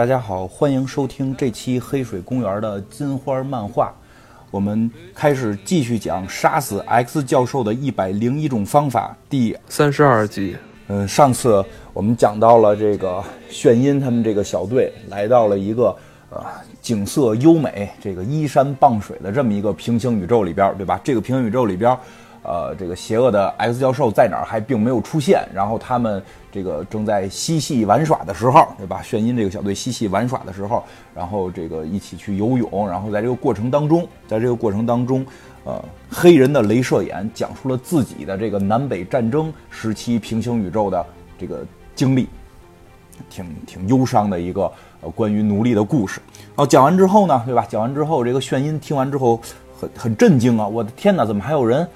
大家好，欢迎收听这期黑水公园的金花漫画。我们开始继续讲杀死 X 教授的一百零一种方法第三十二集。嗯，上次我们讲到了这个炫音他们这个小队来到了一个呃景色优美、这个依山傍水的这么一个平行宇宙里边，对吧？这个平行宇宙里边。呃，这个邪恶的 X 教授在哪儿还并没有出现，然后他们这个正在嬉戏玩耍的时候，对吧？炫音这个小队嬉戏玩耍的时候，然后这个一起去游泳，然后在这个过程当中，在这个过程当中，呃，黑人的镭射眼讲述了自己的这个南北战争时期平行宇宙的这个经历，挺挺忧伤的一个呃关于奴隶的故事。然后讲完之后呢，对吧？讲完之后，这个炫音听完之后很很震惊啊！我的天哪，怎么还有人？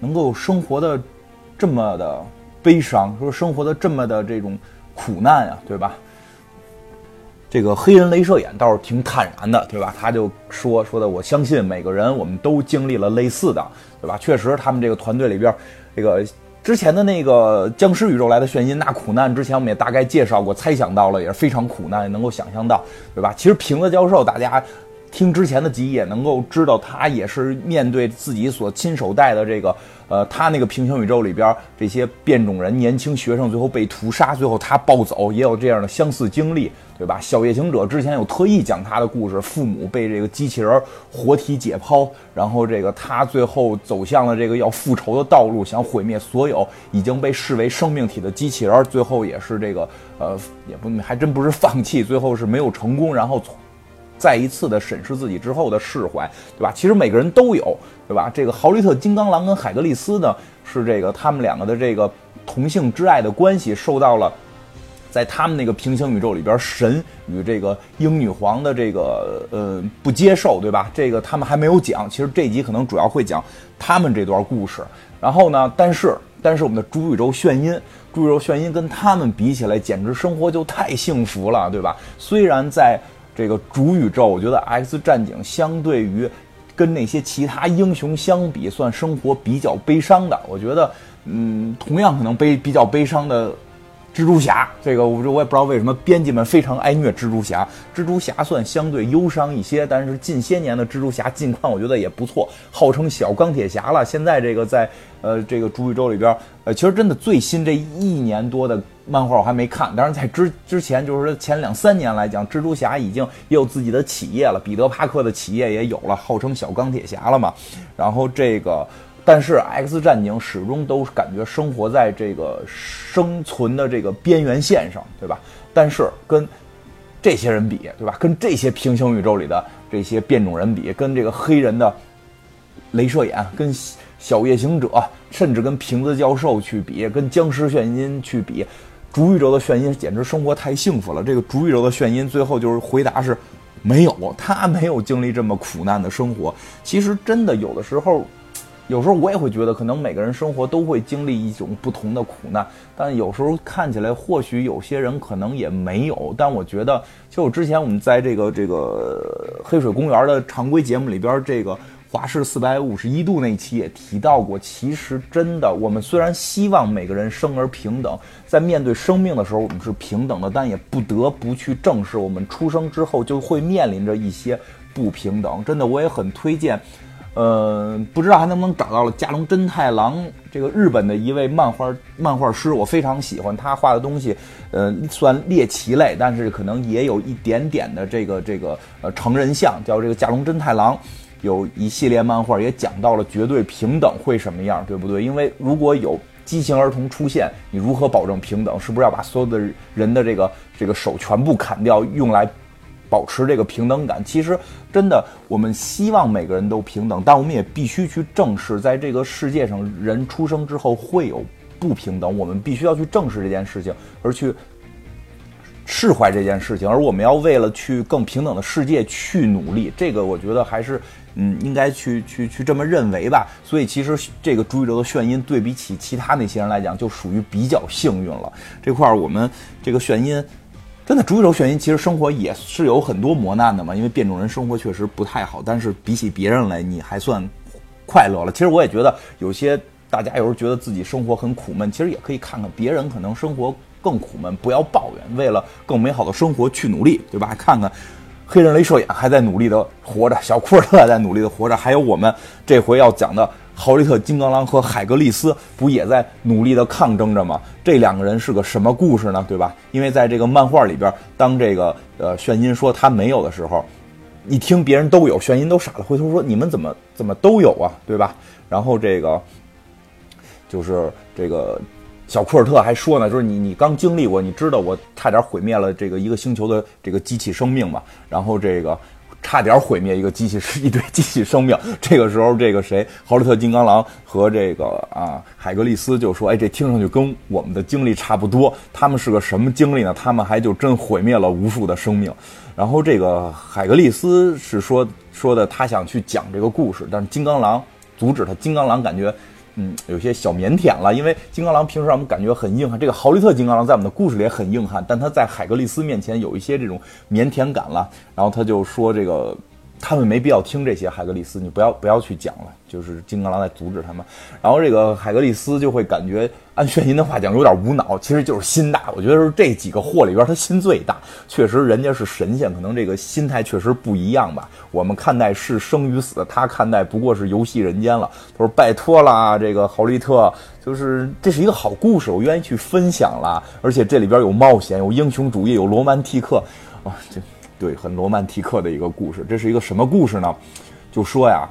能够生活的这么的悲伤，说生活的这么的这种苦难啊，对吧？这个黑人镭射眼倒是挺坦然的，对吧？他就说说的，我相信每个人我们都经历了类似的，对吧？确实，他们这个团队里边，这个之前的那个僵尸宇宙来的炫音，那苦难之前我们也大概介绍过，猜想到了也是非常苦难，能够想象到，对吧？其实瓶子教授，大家。听之前的集也能够知道，他也是面对自己所亲手带的这个，呃，他那个平行宇宙里边这些变种人年轻学生最后被屠杀，最后他暴走，也有这样的相似经历，对吧？小夜行者之前有特意讲他的故事，父母被这个机器人活体解剖，然后这个他最后走向了这个要复仇的道路，想毁灭所有已经被视为生命体的机器人，最后也是这个，呃，也不还真不是放弃，最后是没有成功，然后。再一次的审视自己之后的释怀，对吧？其实每个人都有，对吧？这个豪利特金刚狼跟海格力斯呢，是这个他们两个的这个同性之爱的关系受到了，在他们那个平行宇宙里边，神与这个英女皇的这个呃不接受，对吧？这个他们还没有讲，其实这集可能主要会讲他们这段故事。然后呢，但是但是我们的主宇宙炫音，主宇宙炫音跟他们比起来，简直生活就太幸福了，对吧？虽然在这个主宇宙，我觉得 X 战警相对于跟那些其他英雄相比，算生活比较悲伤的。我觉得，嗯，同样可能悲比较悲伤的。蜘蛛侠，这个我我也不知道为什么编辑们非常爱虐蜘蛛侠。蜘蛛侠算相对忧伤一些，但是近些年的蜘蛛侠近况我觉得也不错，号称小钢铁侠了。现在这个在呃这个主宇宙里边，呃其实真的最新这一年多的漫画我还没看，但是在之之前就是前两三年来讲，蜘蛛侠已经也有自己的企业了，彼得帕克的企业也有了，号称小钢铁侠了嘛。然后这个。但是 X 战警始终都感觉生活在这个生存的这个边缘线上，对吧？但是跟这些人比，对吧？跟这些平行宇宙里的这些变种人比，跟这个黑人的镭射眼，跟小夜行者，甚至跟瓶子教授去比，跟僵尸炫音去比，主宇宙的炫音简直生活太幸福了。这个主宇宙的炫音最后就是回答是没有，他没有经历这么苦难的生活。其实真的有的时候。有时候我也会觉得，可能每个人生活都会经历一种不同的苦难，但有时候看起来，或许有些人可能也没有。但我觉得，就之前我们在这个这个黑水公园的常规节目里边，这个华氏四百五十一度那一期也提到过，其实真的，我们虽然希望每个人生而平等，在面对生命的时候我们是平等的，但也不得不去正视我们出生之后就会面临着一些不平等。真的，我也很推荐。呃，不知道还能不能找到了加龙真太郎这个日本的一位漫画漫画师，我非常喜欢他画的东西。呃，算猎奇类，但是可能也有一点点的这个这个呃成人像，叫这个加龙真太郎，有一系列漫画也讲到了绝对平等会什么样，对不对？因为如果有畸形儿童出现，你如何保证平等？是不是要把所有的人的这个这个手全部砍掉，用来？保持这个平等感，其实真的，我们希望每个人都平等，但我们也必须去正视，在这个世界上，人出生之后会有不平等，我们必须要去正视这件事情，而去释怀这件事情，而我们要为了去更平等的世界去努力，这个我觉得还是嗯，应该去去去这么认为吧。所以，其实这个朱宇宙的炫音对比起其他那些人来讲，就属于比较幸运了。这块儿我们这个炫音。真的，主宇宙眩晕其实生活也是有很多磨难的嘛，因为变种人生活确实不太好。但是比起别人来，你还算快乐了。其实我也觉得，有些大家有时候觉得自己生活很苦闷，其实也可以看看别人可能生活更苦闷，不要抱怨，为了更美好的生活去努力，对吧？看看黑人镭射眼还在努力的活着，小库尔特在努力的活着，还有我们这回要讲的豪利特金刚狼和海格力斯，不也在努力的抗争着吗？这两个人是个什么故事呢？对吧？因为在这个漫画里边，当这个呃炫音说他没有的时候。一听别人都有，玄音都傻了，回头说你们怎么怎么都有啊，对吧？然后这个就是这个小库尔特还说呢，就是你你刚经历过，你知道我差点毁灭了这个一个星球的这个机器生命嘛？然后这个差点毁灭一个机器是一堆机器生命。这个时候，这个谁，豪利特金刚狼和这个啊海格力斯就说，哎，这听上去跟我们的经历差不多。他们是个什么经历呢？他们还就真毁灭了无数的生命。然后这个海格力斯是说说的，他想去讲这个故事，但是金刚狼阻止他。金刚狼感觉，嗯，有些小腼腆了，因为金刚狼平时让我们感觉很硬汉。这个豪利特金刚狼在我们的故事里也很硬汉，但他在海格力斯面前有一些这种腼腆感了。然后他就说这个。他们没必要听这些，海格力斯，你不要不要去讲了。就是金刚狼在阻止他们，然后这个海格力斯就会感觉，按炫音的话讲，有点无脑，其实就是心大。我觉得是这几个货里边，他心最大。确实，人家是神仙，可能这个心态确实不一样吧。我们看待是生与死，他看待不过是游戏人间了。他说：“拜托啦，这个豪利特，就是这是一个好故事，我愿意去分享了。而且这里边有冒险，有英雄主义，有罗曼蒂克，啊，这。”对，很罗曼蒂克的一个故事。这是一个什么故事呢？就说呀，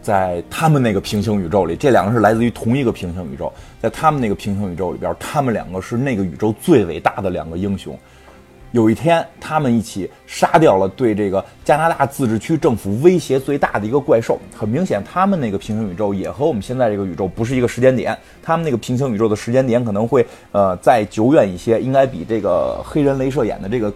在他们那个平行宇宙里，这两个是来自于同一个平行宇宙。在他们那个平行宇宙里边，他们两个是那个宇宙最伟大的两个英雄。有一天，他们一起杀掉了对这个加拿大自治区政府威胁最大的一个怪兽。很明显，他们那个平行宇宙也和我们现在这个宇宙不是一个时间点。他们那个平行宇宙的时间点可能会呃再久远一些，应该比这个黑人镭射眼的这个。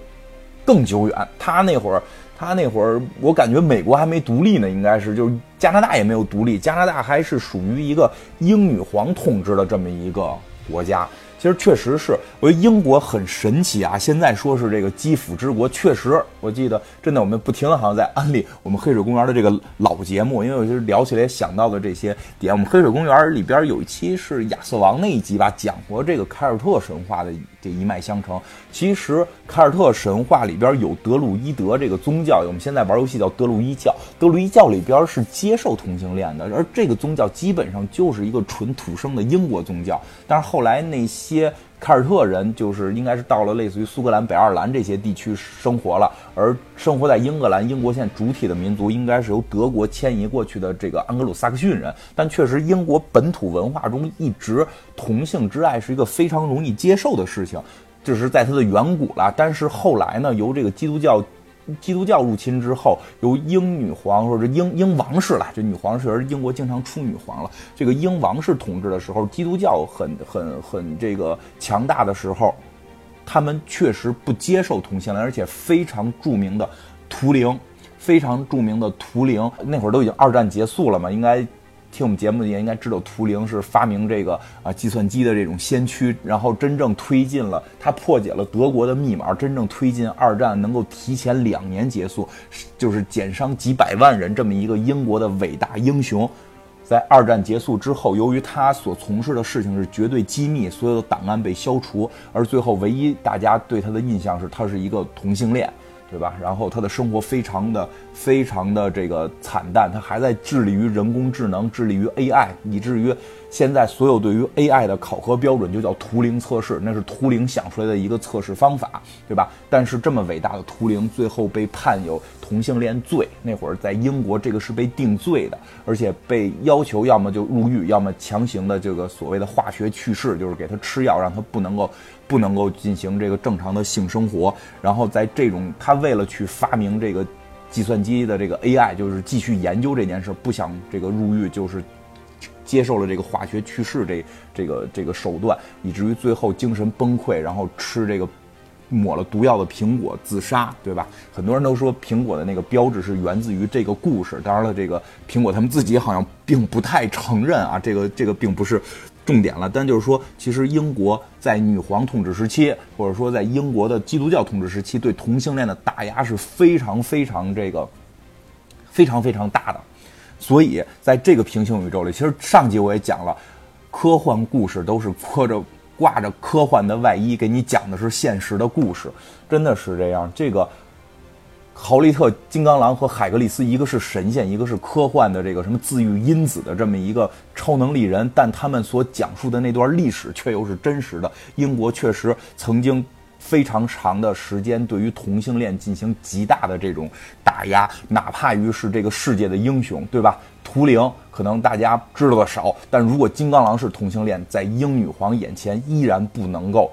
更久远，他那会儿，他那会儿，我感觉美国还没独立呢，应该是，就是加拿大也没有独立，加拿大还是属于一个英女皇统治的这么一个国家。其实确实是，我觉得英国很神奇啊。现在说是这个基辅之国，确实，我记得真的，我们不停的好像在安利我们黑水公园的这个老节目，因为我就聊起来想到的这些点。我们黑水公园里边有一期是亚瑟王那一集吧，讲过这个凯尔特神话的这一脉相承。其实凯尔特神话里边有德鲁伊德这个宗教，我们现在玩游戏叫德鲁伊教。德鲁伊教里边是接受同性恋的，而这个宗教基本上就是一个纯土生的英国宗教。但是后来那些些凯尔特人就是应该是到了类似于苏格兰、北爱尔兰这些地区生活了，而生活在英格兰、英国现在主体的民族应该是由德国迁移过去的这个安格鲁萨克逊人。但确实，英国本土文化中一直同性之爱是一个非常容易接受的事情，这是在它的远古了。但是后来呢，由这个基督教。基督教入侵之后，由英女皇或者英英王室了，这女皇是英国经常出女皇了。这个英王室统治的时候，基督教很很很这个强大的时候，他们确实不接受同性恋，而且非常著名的图灵，非常著名的图灵，那会儿都已经二战结束了嘛，应该。听我们节目的也应该知道，图灵是发明这个啊计算机的这种先驱，然后真正推进了，他破解了德国的密码，真正推进二战能够提前两年结束，就是减伤几百万人这么一个英国的伟大英雄，在二战结束之后，由于他所从事的事情是绝对机密，所有的档案被消除，而最后唯一大家对他的印象是他是一个同性恋。对吧？然后他的生活非常的、非常的这个惨淡，他还在致力于人工智能，致力于 AI，以至于。现在所有对于 AI 的考核标准就叫图灵测试，那是图灵想出来的一个测试方法，对吧？但是这么伟大的图灵最后被判有同性恋罪，那会儿在英国这个是被定罪的，而且被要求要么就入狱，要么强行的这个所谓的化学去世，就是给他吃药让他不能够 不能够进行这个正常的性生活。然后在这种他为了去发明这个计算机的这个 AI，就是继续研究这件事，不想这个入狱，就是。接受了这个化学去世这这个这个手段，以至于最后精神崩溃，然后吃这个抹了毒药的苹果自杀，对吧？很多人都说苹果的那个标志是源自于这个故事。当然了，这个苹果他们自己好像并不太承认啊，这个这个并不是重点了。但就是说，其实英国在女皇统治时期，或者说在英国的基督教统治时期，对同性恋的打压是非常非常这个非常非常大的。所以，在这个平行宇宙里，其实上集我也讲了，科幻故事都是拖着挂着科幻的外衣，给你讲的是现实的故事，真的是这样。这个豪利特金刚狼和海格力斯，一个是神仙，一个是科幻的这个什么自愈因子的这么一个超能力人，但他们所讲述的那段历史却又是真实的。英国确实曾经。非常长的时间，对于同性恋进行极大的这种打压，哪怕于是这个世界的英雄，对吧？图灵可能大家知道的少，但如果金刚狼是同性恋，在英女皇眼前依然不能够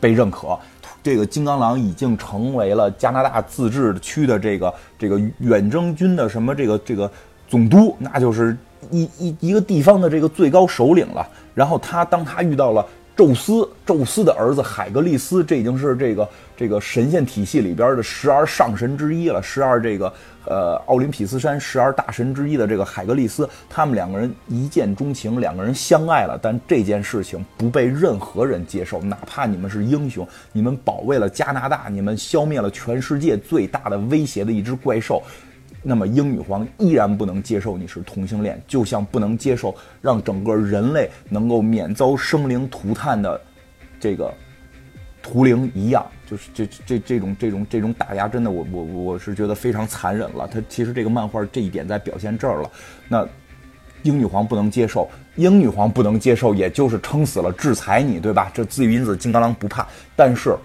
被认可。这个金刚狼已经成为了加拿大自治区的这个这个远征军的什么这个这个总督，那就是一一一个地方的这个最高首领了。然后他当他遇到了。宙斯，宙斯的儿子海格力斯，这已经是这个这个神仙体系里边的十二上神之一了。十二这个呃奥林匹斯山十二大神之一的这个海格力斯，他们两个人一见钟情，两个人相爱了。但这件事情不被任何人接受，哪怕你们是英雄，你们保卫了加拿大，你们消灭了全世界最大的威胁的一只怪兽。那么英女皇依然不能接受你是同性恋，就像不能接受让整个人类能够免遭生灵涂炭的这个图灵一样，就是这这这种这种这种打压，真的我我我是觉得非常残忍了。他其实这个漫画这一点在表现这儿了。那英女皇不能接受，英女皇不能接受，也就是撑死了制裁你，对吧？这自愈因子金刚狼不怕，但是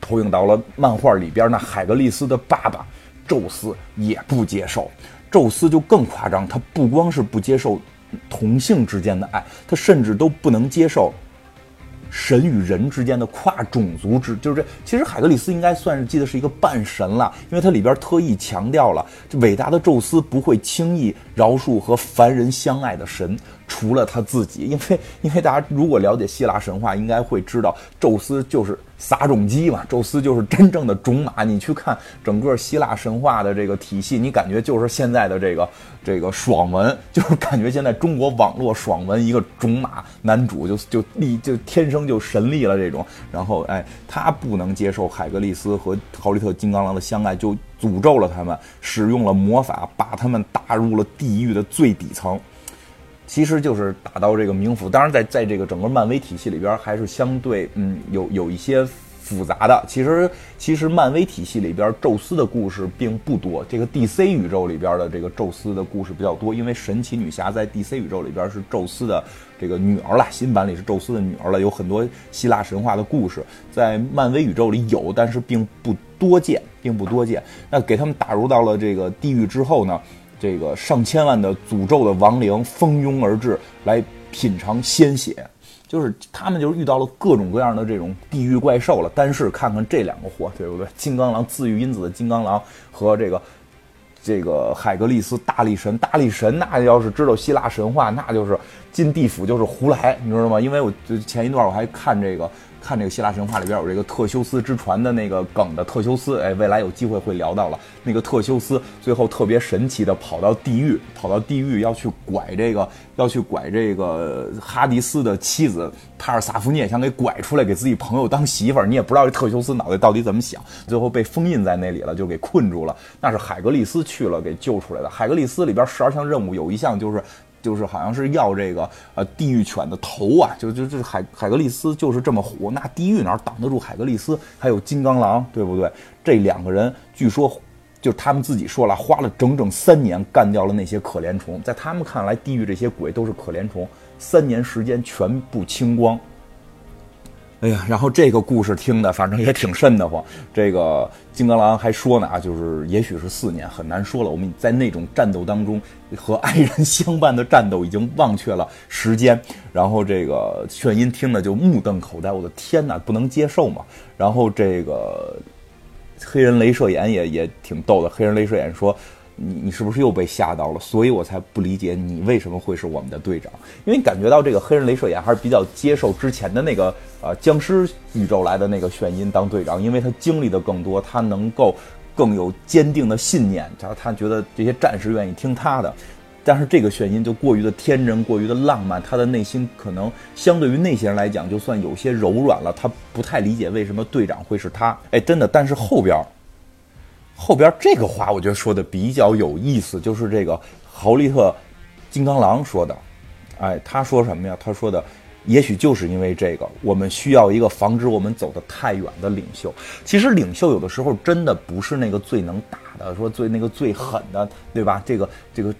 投影到了漫画里边，那海格力斯的爸爸。宙斯也不接受，宙斯就更夸张，他不光是不接受同性之间的爱，他甚至都不能接受神与人之间的跨种族之，就是这。其实海格力斯应该算是记得是一个半神了，因为他里边特意强调了，这伟大的宙斯不会轻易饶恕和凡人相爱的神。除了他自己，因为因为大家如果了解希腊神话，应该会知道，宙斯就是撒种机嘛，宙斯就是真正的种马。你去看整个希腊神话的这个体系，你感觉就是现在的这个这个爽文，就是感觉现在中国网络爽文一个种马男主就就立就天生就神力了这种。然后哎，他不能接受海格力斯和豪利特金刚狼的相爱，就诅咒了他们，使用了魔法，把他们打入了地狱的最底层。其实就是打到这个冥府，当然在在这个整个漫威体系里边还是相对嗯有有一些复杂的。其实其实漫威体系里边宙斯的故事并不多，这个 DC 宇宙里边的这个宙斯的故事比较多，因为神奇女侠在 DC 宇宙里边是宙斯的这个女儿了，新版里是宙斯的女儿了，有很多希腊神话的故事在漫威宇宙里有，但是并不多见，并不多见。那给他们打入到了这个地狱之后呢？这个上千万的诅咒的亡灵蜂拥而至，来品尝鲜血，就是他们就是遇到了各种各样的这种地狱怪兽了。但是看看这两个货，对不对？金刚狼自愈因子的金刚狼和这个这个海格力斯大力神，大力神那要是知道希腊神话，那就是进地府就是胡来，你知道吗？因为我就前一段我还看这个。看这个希腊神话里边有这个特修斯之船的那个梗的特修斯，哎，未来有机会会聊到了。那个特修斯最后特别神奇的跑到地狱，跑到地狱要去拐这个，要去拐这个哈迪斯的妻子帕尔萨福涅，想给拐出来给自己朋友当媳妇儿。你也不知道这特修斯脑袋到底怎么想，最后被封印在那里了，就给困住了。那是海格力斯去了给救出来的。海格力斯里边十二项任务有一项就是。就是好像是要这个呃地狱犬的头啊，就就就海海格力斯就是这么虎，那地狱哪挡得住海格力斯？还有金刚狼，对不对？这两个人据说，就他们自己说了，花了整整三年干掉了那些可怜虫，在他们看来，地狱这些鬼都是可怜虫，三年时间全部清光。哎呀，然后这个故事听的反正也挺瘆得慌。这个金刚狼还说呢啊，就是也许是四年，很难说了。我们在那种战斗当中和爱人相伴的战斗，已经忘却了时间。然后这个炫音听的就目瞪口呆，我的天哪，不能接受嘛。然后这个黑人镭射眼也也挺逗的，黑人镭射眼说。你你是不是又被吓到了？所以我才不理解你为什么会是我们的队长，因为感觉到这个黑人镭射眼还是比较接受之前的那个呃僵尸宇宙来的那个炫音当队长，因为他经历的更多，他能够更有坚定的信念，他他觉得这些战士愿意听他的。但是这个炫音就过于的天真，过于的浪漫，他的内心可能相对于那些人来讲，就算有些柔软了，他不太理解为什么队长会是他。哎，真的，但是后边。后边这个话我觉得说的比较有意思，就是这个豪利特金刚狼说的，哎，他说什么呀？他说的，也许就是因为这个，我们需要一个防止我们走得太远的领袖。其实领袖有的时候真的不是那个最能打的，说最那个最狠的，对吧？这个这个。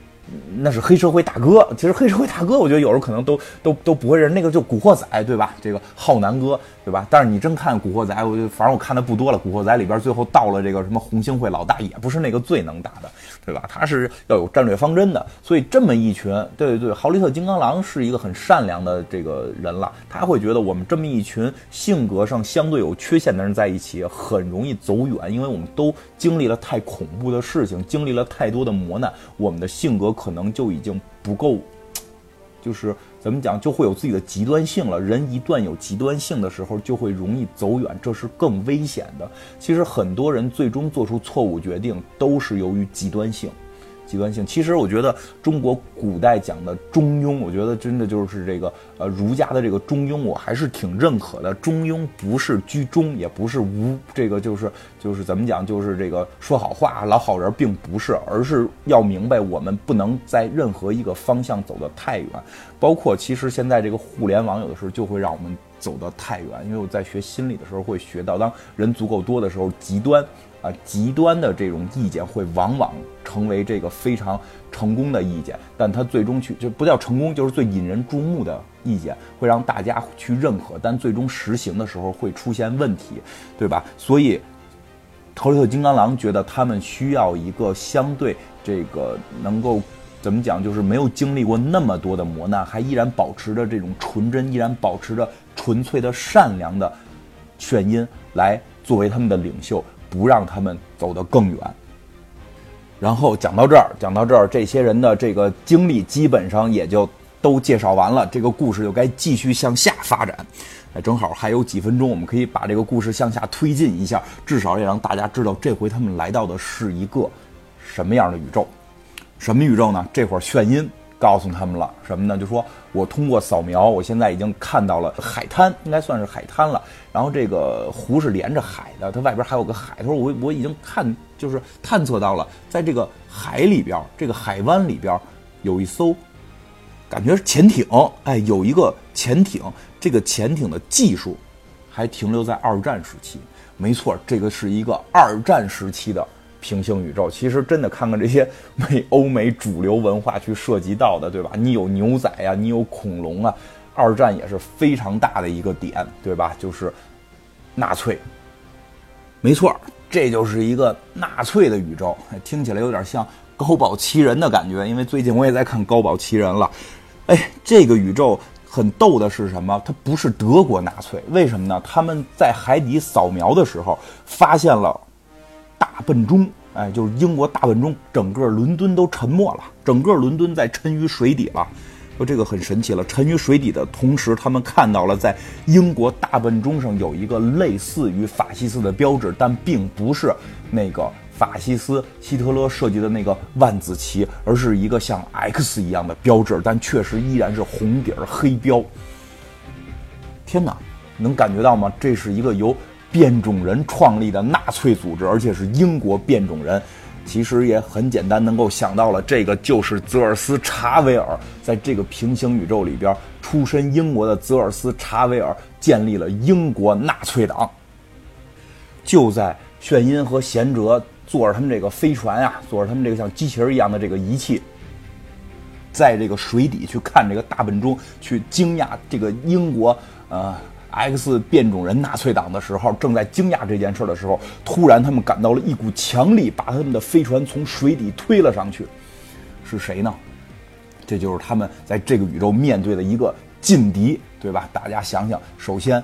那是黑社会大哥，其实黑社会大哥，我觉得有时候可能都都都不会认那个就古惑仔，对吧？这个浩南哥，对吧？但是你真看古惑仔，我就反正我看的不多了。古惑仔里边最后到了这个什么红星会老大，也不是那个最能打的，对吧？他是要有战略方针的。所以这么一群，对对对，豪利特金刚狼是一个很善良的这个人了，他会觉得我们这么一群性格上相对有缺陷的人在一起，很容易走远，因为我们都经历了太恐怖的事情，经历了太多的磨难，我们的性格。可能就已经不够，就是怎么讲，就会有自己的极端性了。人一旦有极端性的时候，就会容易走远，这是更危险的。其实很多人最终做出错误决定，都是由于极端性。极端性，其实我觉得中国古代讲的中庸，我觉得真的就是这个呃儒家的这个中庸，我还是挺认可的。中庸不是居中，也不是无这个就是就是怎么讲，就是这个说好话老好人，并不是，而是要明白我们不能在任何一个方向走得太远。包括其实现在这个互联网有的时候就会让我们走得太远，因为我在学心理的时候会学到，当人足够多的时候，极端。啊，极端的这种意见会往往成为这个非常成功的意见，但它最终去就不叫成功，就是最引人注目的意见，会让大家去认可，但最终实行的时候会出现问题，对吧？所以，头里头金刚狼觉得他们需要一个相对这个能够怎么讲，就是没有经历过那么多的磨难，还依然保持着这种纯真，依然保持着纯粹的善良的炫音来作为他们的领袖。不让他们走得更远。然后讲到这儿，讲到这儿，这些人的这个经历基本上也就都介绍完了。这个故事就该继续向下发展。哎，正好还有几分钟，我们可以把这个故事向下推进一下，至少也让大家知道这回他们来到的是一个什么样的宇宙。什么宇宙呢？这会儿炫音告诉他们了什么呢？就说。我通过扫描，我现在已经看到了海滩，应该算是海滩了。然后这个湖是连着海的，它外边还有个海。他说我我已经看就是探测到了，在这个海里边，这个海湾里边有一艘，感觉是潜艇。哎，有一个潜艇，这个潜艇的技术还停留在二战时期。没错，这个是一个二战时期的。平行宇宙，其实真的看看这些 美欧美主流文化去涉及到的，对吧？你有牛仔呀，你有恐龙啊，二战也是非常大的一个点，对吧？就是纳粹，没错，这就是一个纳粹的宇宙，听起来有点像高保奇人的感觉，因为最近我也在看高保奇人了。哎，这个宇宙很逗的是什么？它不是德国纳粹，为什么呢？他们在海底扫描的时候发现了。大笨钟，哎，就是英国大笨钟，整个伦敦都沉没了，整个伦敦在沉于水底了。说这个很神奇了，沉于水底的同时，他们看到了在英国大笨钟上有一个类似于法西斯的标志，但并不是那个法西斯希特勒设计的那个万字旗，而是一个像 X 一样的标志，但确实依然是红底儿黑标。天哪，能感觉到吗？这是一个由。变种人创立的纳粹组织，而且是英国变种人，其实也很简单，能够想到了，这个就是泽尔斯查维尔在这个平行宇宙里边，出身英国的泽尔斯查维尔建立了英国纳粹党。就在炫音和贤哲坐着他们这个飞船呀，坐着他们这个像机器人一样的这个仪器，在这个水底去看这个大笨钟，去惊讶这个英国呃。X 变种人纳粹党的时候，正在惊讶这件事的时候，突然他们感到了一股强力，把他们的飞船从水底推了上去。是谁呢？这就是他们在这个宇宙面对的一个劲敌，对吧？大家想想，首先，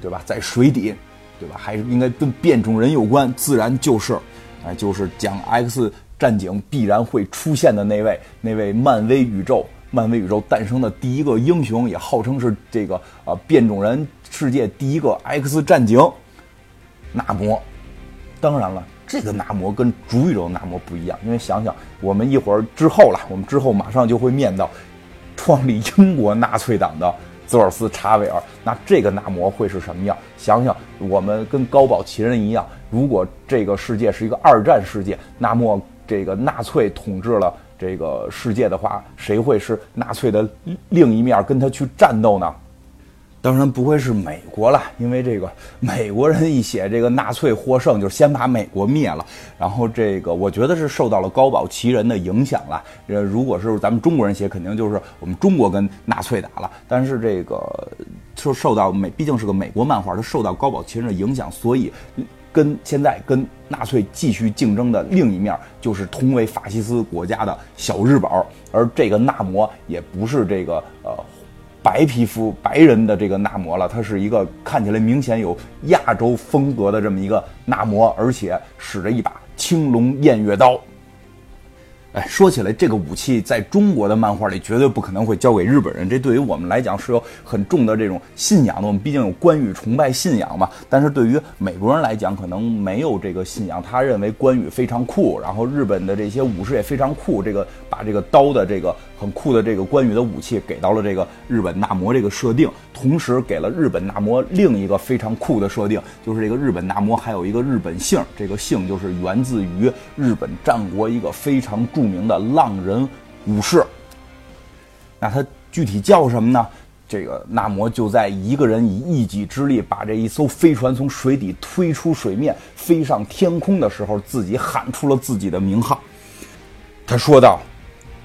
对吧，在水底，对吧？还是应该跟变种人有关，自然就是，哎，就是讲 X 战警必然会出现的那位，那位漫威宇宙。漫威宇宙诞生的第一个英雄，也号称是这个啊变种人世界第一个 X 战警，纳摩。当然了，这个纳摩跟主宇宙纳摩不一样，因为想想我们一会儿之后了，我们之后马上就会面到创立英国纳粹党的泽尔斯查韦尔，那这个纳摩会是什么样？想想我们跟高保奇人一样，如果这个世界是一个二战世界，那么这个纳粹统治了。这个世界的话，谁会是纳粹的另一面跟他去战斗呢？当然不会是美国了，因为这个美国人一写这个纳粹获胜，就先把美国灭了。然后这个我觉得是受到了高保奇人的影响了。呃，如果是咱们中国人写，肯定就是我们中国跟纳粹打了。但是这个受受到美，毕竟是个美国漫画，它受到高保奇人的影响，所以跟现在跟纳粹继续竞争的另一面，就是同为法西斯国家的小日本。而这个纳摩也不是这个呃。白皮肤白人的这个纳摩了，他是一个看起来明显有亚洲风格的这么一个纳摩，而且使着一把青龙偃月刀。哎，说起来，这个武器在中国的漫画里绝对不可能会交给日本人，这对于我们来讲是有很重的这种信仰的。我们毕竟有关羽崇拜信仰嘛。但是对于美国人来讲，可能没有这个信仰。他认为关羽非常酷，然后日本的这些武士也非常酷。这个把这个刀的这个很酷的这个关羽的武器给到了这个日本纳摩这个设定，同时给了日本纳摩另一个非常酷的设定，就是这个日本纳摩还有一个日本姓，这个姓就是源自于日本战国一个非常。著名的浪人武士，那他具体叫什么呢？这个纳摩就在一个人以一己之力把这一艘飞船从水底推出水面，飞上天空的时候，自己喊出了自己的名号。他说道：“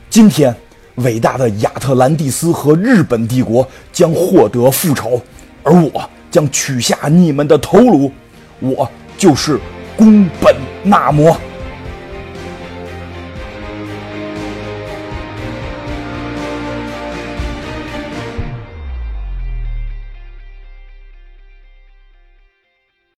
今天，伟大的亚特兰蒂斯和日本帝国将获得复仇，而我将取下你们的头颅。我就是宫本纳摩。”